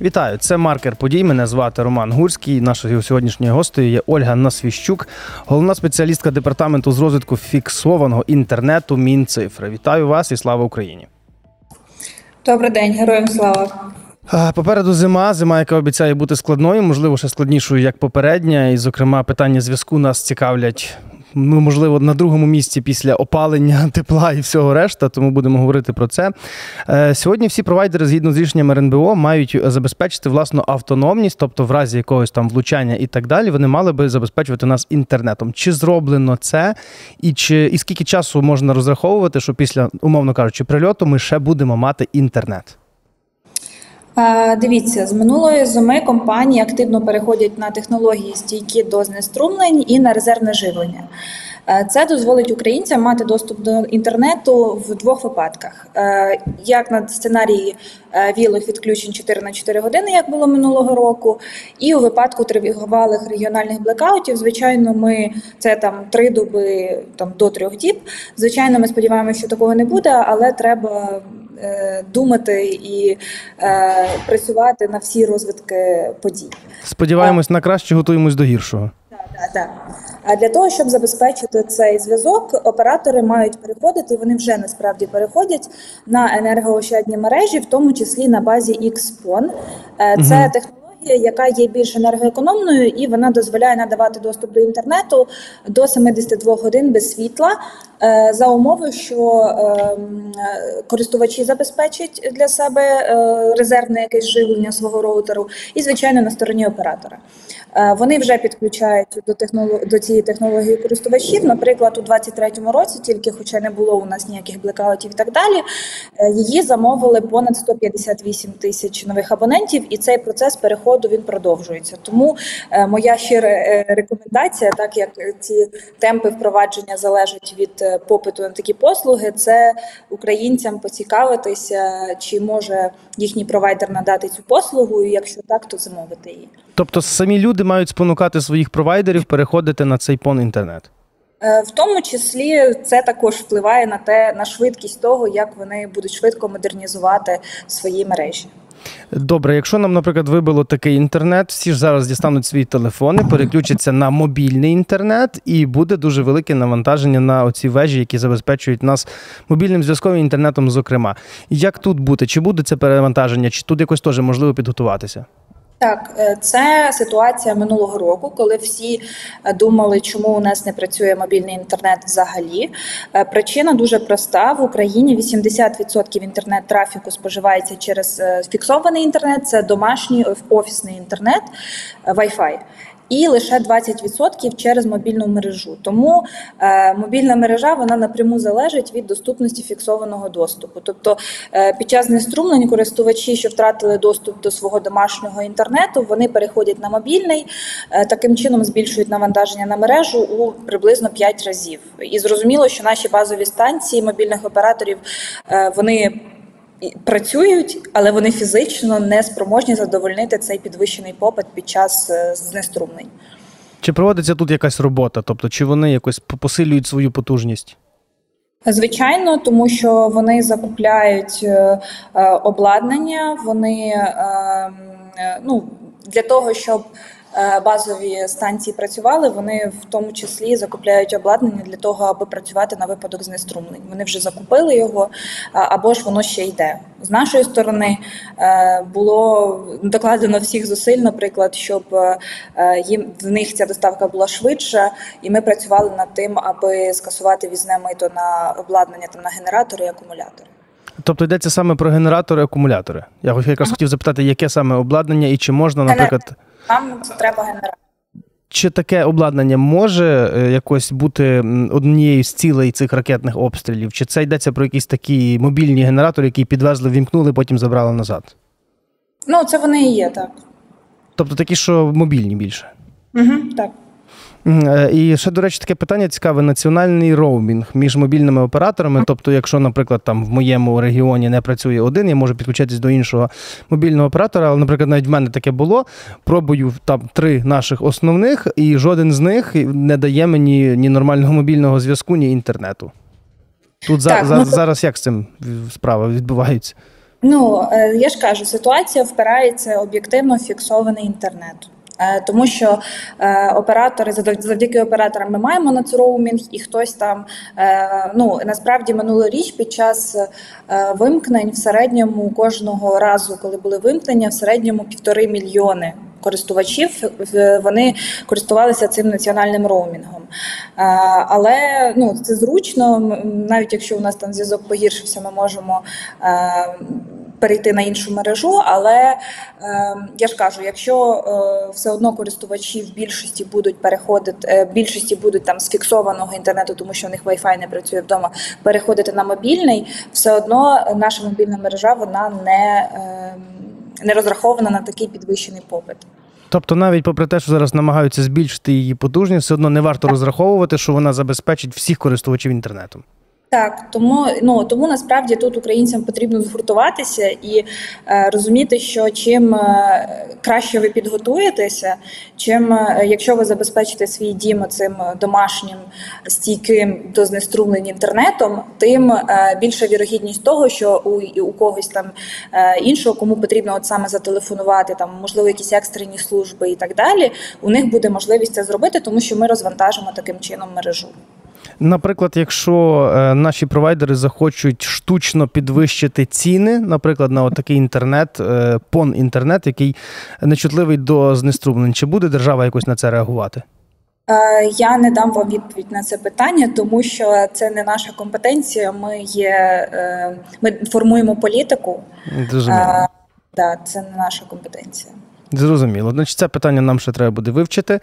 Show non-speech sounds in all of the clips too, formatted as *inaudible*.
Вітаю, це маркер подій. Мене звати Роман Гурський. Нашою сьогоднішньою гостею є Ольга Насвіщук, головна спеціалістка департаменту з розвитку фіксованого інтернету Мінцифри. Вітаю вас і слава Україні! Добрий день, героям слава. Попереду зима, зима, яка обіцяє бути складною, можливо, ще складнішою, як попередня. І, зокрема, питання зв'язку нас цікавлять. Ну, можливо, на другому місці після опалення, *laughs* тепла і всього решта, тому будемо говорити про це. Е, Сьогодні всі провайдери, згідно з рішенням РНБО, мають забезпечити власну автономність, тобто в разі якогось там влучання і так далі, вони мали би забезпечувати нас інтернетом. Чи зроблено це, і чи і скільки часу можна розраховувати, що після, умовно кажучи, прильоту ми ще будемо мати інтернет? Дивіться, з минулої зими компанії активно переходять на технології стійкі до знеструмлень і на резервне живлення. Е, Це дозволить українцям мати доступ до інтернету в двох випадках: Е, як на сценарії е, вілих відключень 4 на 4 години, як було минулого року, і у випадку тривалих регіональних блекаутів, звичайно, ми це там три доби там до трьох діб. Звичайно, ми сподіваємося, що такого не буде, але треба думати і е, працювати на всі розвитки подій. Сподіваємось на краще, готуємось до гіршого. Так, так. А для того, щоб забезпечити цей зв'язок, оператори мають переходити, і вони вже насправді переходять на енергоощадні мережі, в тому числі на базі XPON. Е, Це Мгм. Технологія, яка є більш енергоекономною, і вона дозволяє надавати доступ до інтернету до 72 годин без світла, е, за умови, що ем, користувачі забезпечать для себе е, резервне якесь живлення свого роутеру, і звичайно на стороні оператора. Е, Вони вже підключають до технолог... до цієї технології користувачів. Наприклад, у 2023 році, тільки хоча не було у нас ніяких блекаутів і так далі, е, її замовили понад 158 тисяч нових абонентів, і цей процес переходу він продовжується. Тому е, моя щира рекомендація, так як ці темпи впровадження залежать від попиту на такі послуги, це українцям поцікавитися, чи може їхній провайдер надати цю послугу, і якщо так, то замовити її. Тобто самі люди мають спонукати своїх провайдерів переходити на цей пон інтернет. Е, В тому числі це також впливає на те на швидкість того, як вони будуть швидко модернізувати свої мережі. Добре, якщо нам, наприклад, вибило такий інтернет, всі ж зараз дістануть свої телефони, переключаться на мобільний інтернет, і буде дуже велике навантаження на оці вежі, які забезпечують нас мобільним зв'язком і інтернетом, зокрема. Як тут бути? Чи буде це перевантаження, чи тут якось теж можливо підготуватися? Так, е, це ситуація минулого року, коли всі е, думали, чому у нас не працює мобільний інтернет взагалі. Е, Причина дуже проста: в Україні 80% інтернет-трафіку споживається через фіксований інтернет, це домашній офісний інтернет, Wi-Fi. І лише 20% через мобільну мережу. Тому е, мобільна мережа вона напряму залежить від доступності фіксованого доступу. Тобто е, під час знеструмлень користувачі, що втратили доступ до свого домашнього інтернету, вони переходять на мобільний, е, таким чином збільшують навантаження на мережу у приблизно 5 разів. І зрозуміло, що наші базові станції мобільних операторів е, вони. Працюють, але вони фізично не спроможні задовольнити цей підвищений попит під час е, знеструмлень. Чи проводиться тут якась робота? Тобто, чи вони якось посилюють свою потужність? Звичайно, тому що вони закупляють е, е, обладнання, вони е, е, ну, для того, щоб базові станції працювали, вони в тому числі закупляють обладнання для того, аби працювати на випадок знеструмлень. Вони вже закупили його, або ж воно ще йде. З нашої сторони е, було докладено всіх зусиль, наприклад, щоб е, е, їм в них ця доставка була швидша, і ми працювали над тим, аби скасувати візне мито на обладнання там на генератори і акумулятори. Тобто йдеться саме про генератори, акумулятори. Я якраз хотів запитати, яке саме обладнання і чи можна, наприклад, Нам треба генератор. чи таке обладнання може е, якось бути однією з цілей цих ракетних обстрілів? Чи це йдеться про якісь такі мобільні генератори, які підвезли, вімкнули, потім забрали назад? Ну це вони і є, так. Тобто такі, що мобільні більше. Угу, так. Е, І ще, до речі, таке питання цікаве: національний роумінг між мобільними операторами. Тобто, якщо, наприклад, там в моєму регіоні не працює один, я можу підключитись до іншого мобільного оператора. Але, наприклад, навіть в мене таке було. Пробую там три наших основних, і жоден з них не дає мені ні нормального мобільного зв'язку, ні інтернету. Тут Так, за- ну, зараз як з цим справа відбувається? Ну е, я ж кажу, ситуація впирається об'єктивно в фіксований інтернет. Е, Тому що е, оператори завд- завдяки операторам ми маємо на роумінг, і хтось там е, ну насправді минулоріч під час вимкнень в середньому кожного разу, коли були вимкнення, в середньому півтори мільйони користувачів вони користувалися цим національним роумінгом. Але ну це зручно. Навіть якщо у нас там зв'язок погіршився, ми можемо. Перейти на іншу мережу, але е, я ж кажу, якщо е, все одно користувачі в більшості будуть переходити, е, більшості будуть там з фіксованого інтернету, тому що у них Wi-Fi не працює вдома, переходити на мобільний, все одно наша мобільна мережа вона не, е, не розрахована на такий підвищений попит. Тобто, навіть попри те, що зараз намагаються збільшити її потужність, все одно не варто розраховувати, що вона забезпечить всіх користувачів інтернетом. Так, тому ну тому насправді тут українцям потрібно згуртуватися і е, розуміти, що чим е, краще ви підготуєтеся, чим е, якщо ви забезпечите свій дім цим домашнім стійким до знеструмлень інтернетом, тим е, більша вірогідність того, що у, у когось там е, іншого, кому потрібно от саме зателефонувати, там можливо якісь екстрені служби і так далі. У них буде можливість це зробити, тому що ми розвантажимо таким чином мережу. Наприклад, якщо е, наші провайдери захочуть штучно підвищити ціни, наприклад, на такий інтернет, е, пон інтернет, який нечутливий до знеструмлень, чи буде держава якось на це реагувати? Е, Я не дам вам відповідь на це питання, тому що це не наша компетенція. Ми є ми формуємо політику. Зрозуміло. Е, Да, це не наша компетенція. Зрозуміло. Значить, це питання нам ще треба буде вивчити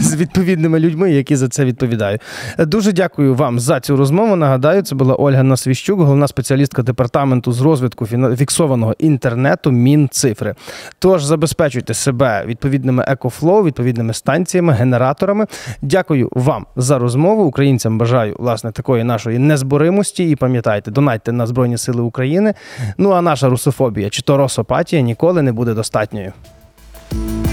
з відповідними людьми, які за це відповідають. Дуже дякую вам за цю розмову. Нагадаю, це була Ольга Насвіщук, головна спеціалістка департаменту з розвитку фіксованого інтернету Мінцифри. Тож забезпечуйте себе відповідними екофлоу, відповідними станціями, генераторами. Дякую вам за розмову. Українцям бажаю власне такої нашої незборимості. І пам'ятайте, донатьте на Збройні Сили України. Ну а наша русофобія чи то росопатія ніколи не буде достатньою. thank you